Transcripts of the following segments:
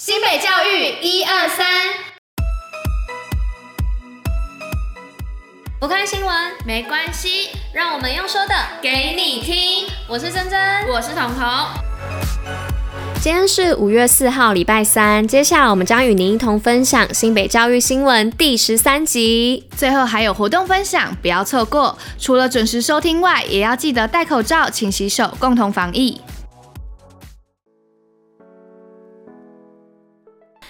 新北教育一二三，不看新闻没关系，让我们用说的给你听。我是珍珍，我是彤彤。今天是五月四号，礼拜三。接下来我们将与您一同分享新北教育新闻第十三集，最后还有活动分享，不要错过。除了准时收听外，也要记得戴口罩、勤洗手，共同防疫。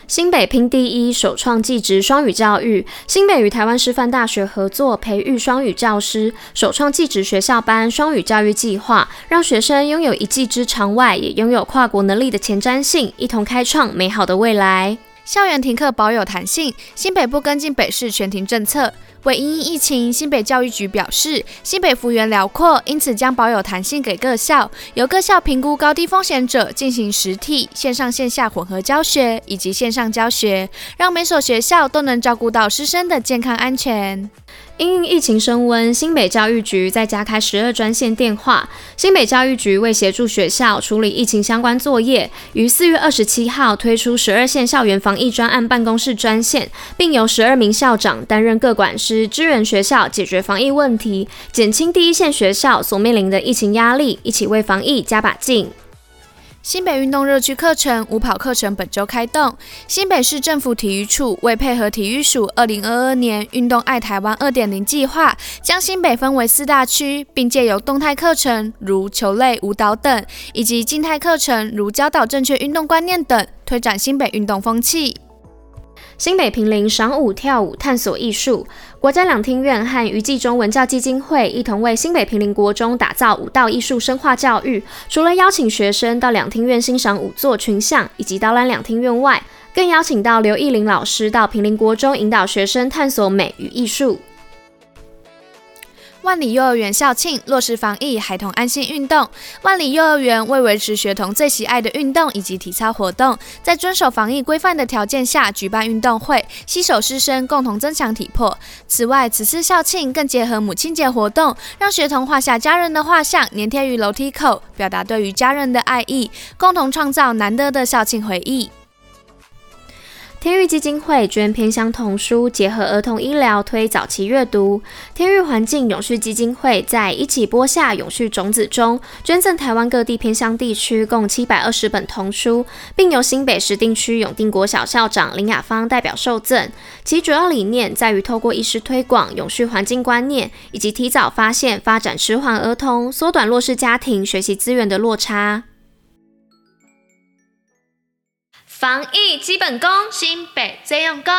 新北拼第一，首创技职双语教育。新北与台湾师范大学合作，培育双语教师，首创技职学校班双语教育计划，让学生拥有一技之长外，也拥有跨国能力的前瞻性，一同开创美好的未来。校园停课保有弹性，新北不跟进北市全停政策。为因应疫情，新北教育局表示，新北幅员辽阔，因此将保有弹性给各校，由各校评估高低风险者进行实体、线上、线下混合教学以及线上教学，让每所学校都能照顾到师生的健康安全。因疫情升温，新北教育局再加开十二专线电话。新北教育局为协助学校处理疫情相关作业，于四月二十七号推出十二线校园防疫专案办公室专线，并由十二名校长担任各管师，支援学校解决防疫问题，减轻第一线学校所面临的疫情压力，一起为防疫加把劲。新北运动热区课程舞跑课程本周开动，新北市政府体育处为配合体育署二零二二年运动爱台湾二点零计划，将新北分为四大区，并借由动态课程如球类、舞蹈等，以及静态课程如教导正确运动观念等，推展新北运动风气。新北平林赏舞跳舞探索艺术，国家两厅院和余纪中文教基金会一同为新北平林国中打造舞蹈艺术深化教育。除了邀请学生到两厅院欣赏舞作群像以及导览两厅院外，更邀请到刘义林老师到平林国中引导学生探索美与艺术。万里幼儿园校庆落实防疫，孩童安心运动。万里幼儿园为维持学童最喜爱的运动以及体操活动，在遵守防疫规范的条件下举办运动会，携手师生共同增强体魄。此外，此次校庆更结合母亲节活动，让学童画下家人的画像，粘贴于楼梯口，表达对于家人的爱意，共同创造难得的校庆回忆。天育基金会捐偏乡童书，结合儿童医疗推早期阅读。天育环境永续基金会在一起播下永续种子中，捐赠台湾各地偏乡地区共七百二十本童书，并由新北市定区永定国小校长林雅芳代表受赠。其主要理念在于透过医师推广永续环境观念，以及提早发现发展迟缓儿童，缩短弱势家庭学习资源的落差。防疫基本功，新北最用功。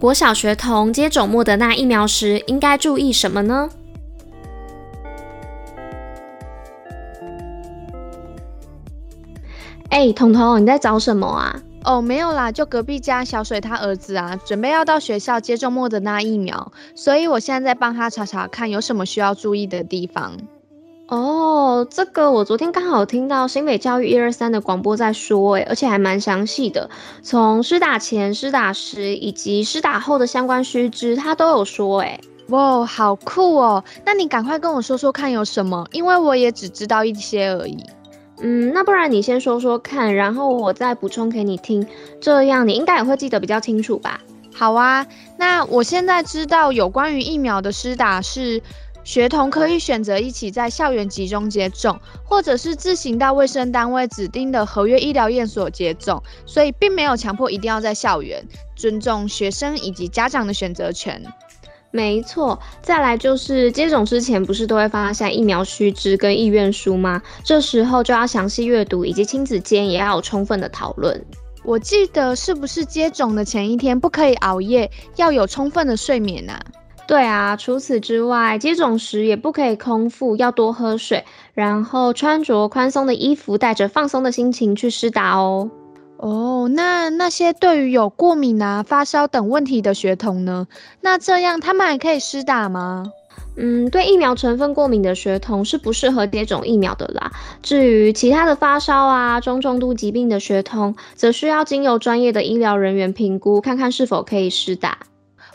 国小学童接种莫德纳疫苗时，应该注意什么呢？哎，彤彤，你在找什么啊？哦，没有啦，就隔壁家小水他儿子啊，准备要到学校接种莫德纳疫苗，所以我现在在帮他查查看有什么需要注意的地方。哦，这个我昨天刚好听到新北教育一二三的广播在说，诶，而且还蛮详细的，从施打前、施打时以及施打后的相关须知，他都有说，诶，哇，好酷哦！那你赶快跟我说说看有什么，因为我也只知道一些而已。嗯，那不然你先说说看，然后我再补充给你听，这样你应该也会记得比较清楚吧？好啊，那我现在知道有关于疫苗的施打是。学童可以选择一起在校园集中接种，或者是自行到卫生单位指定的合约医疗院所接种，所以并没有强迫一定要在校园，尊重学生以及家长的选择权。没错，再来就是接种之前不是都会发下疫苗须知跟意愿书吗？这时候就要详细阅读，以及亲子间也要有充分的讨论。我记得是不是接种的前一天不可以熬夜，要有充分的睡眠啊？对啊，除此之外，接种时也不可以空腹，要多喝水，然后穿着宽松的衣服，带着放松的心情去施打哦。哦，那那些对于有过敏啊、发烧等问题的学童呢？那这样他们还可以施打吗？嗯，对疫苗成分过敏的学童是不适合接种疫苗的啦。至于其他的发烧啊、中重度疾病的学童，则需要经由专业的医疗人员评估，看看是否可以施打。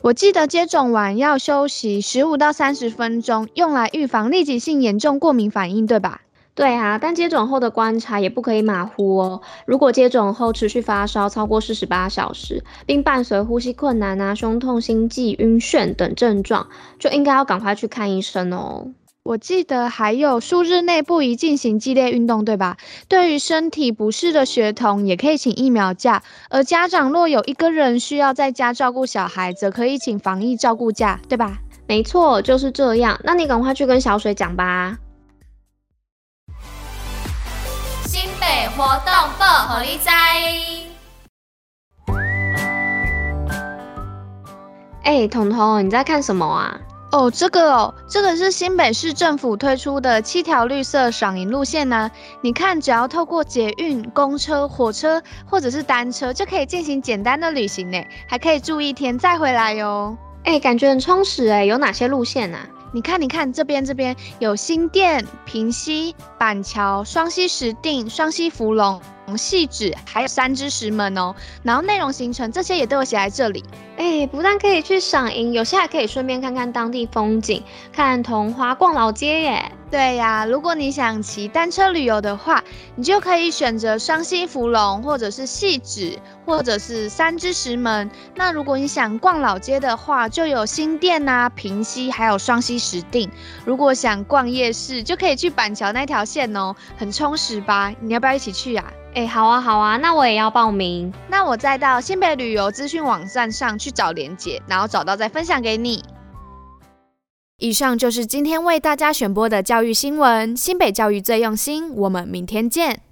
我记得接种完要休息十五到三十分钟，用来预防立即性严重过敏反应，对吧？对啊，但接种后的观察也不可以马虎哦。如果接种后持续发烧超过四十八小时，并伴随呼吸困难啊、胸痛、心悸、晕眩等症状，就应该要赶快去看医生哦。我记得还有数日内不宜进行激烈运动，对吧？对于身体不适的学童，也可以请疫苗假。而家长若有一个人需要在家照顾小孩，则可以请防疫照顾假，对吧？没错，就是这样。那你赶快去跟小水讲吧。新北活动报虎哩知。哎，彤彤，你在看什么啊？哦，这个哦，这个是新北市政府推出的七条绿色赏银路线呢、啊。你看，只要透过捷运、公车、火车或者是单车，就可以进行简单的旅行呢，还可以住一天再回来哟。哎，感觉很充实哎，有哪些路线啊？你看，你看这边这边有新店、平溪、板桥、双溪石碇、双溪福隆。汐止还有三芝石门哦，然后内容行程这些也都有写在这里。哎，不但可以去赏樱，有些还可以顺便看看当地风景，看桐花、逛老街耶。对呀，如果你想骑单车旅游的话，你就可以选择双溪芙蓉，或者是细纸，或者是三芝石门。那如果你想逛老街的话，就有新店呐、平溪，还有双溪石碇。如果想逛夜市，就可以去板桥那条线哦，很充实吧？你要不要一起去呀？哎，好啊，好啊，那我也要报名。那我再到新北旅游资讯网站上去找连结，然后找到再分享给你。以上就是今天为大家选播的教育新闻。新北教育最用心，我们明天见。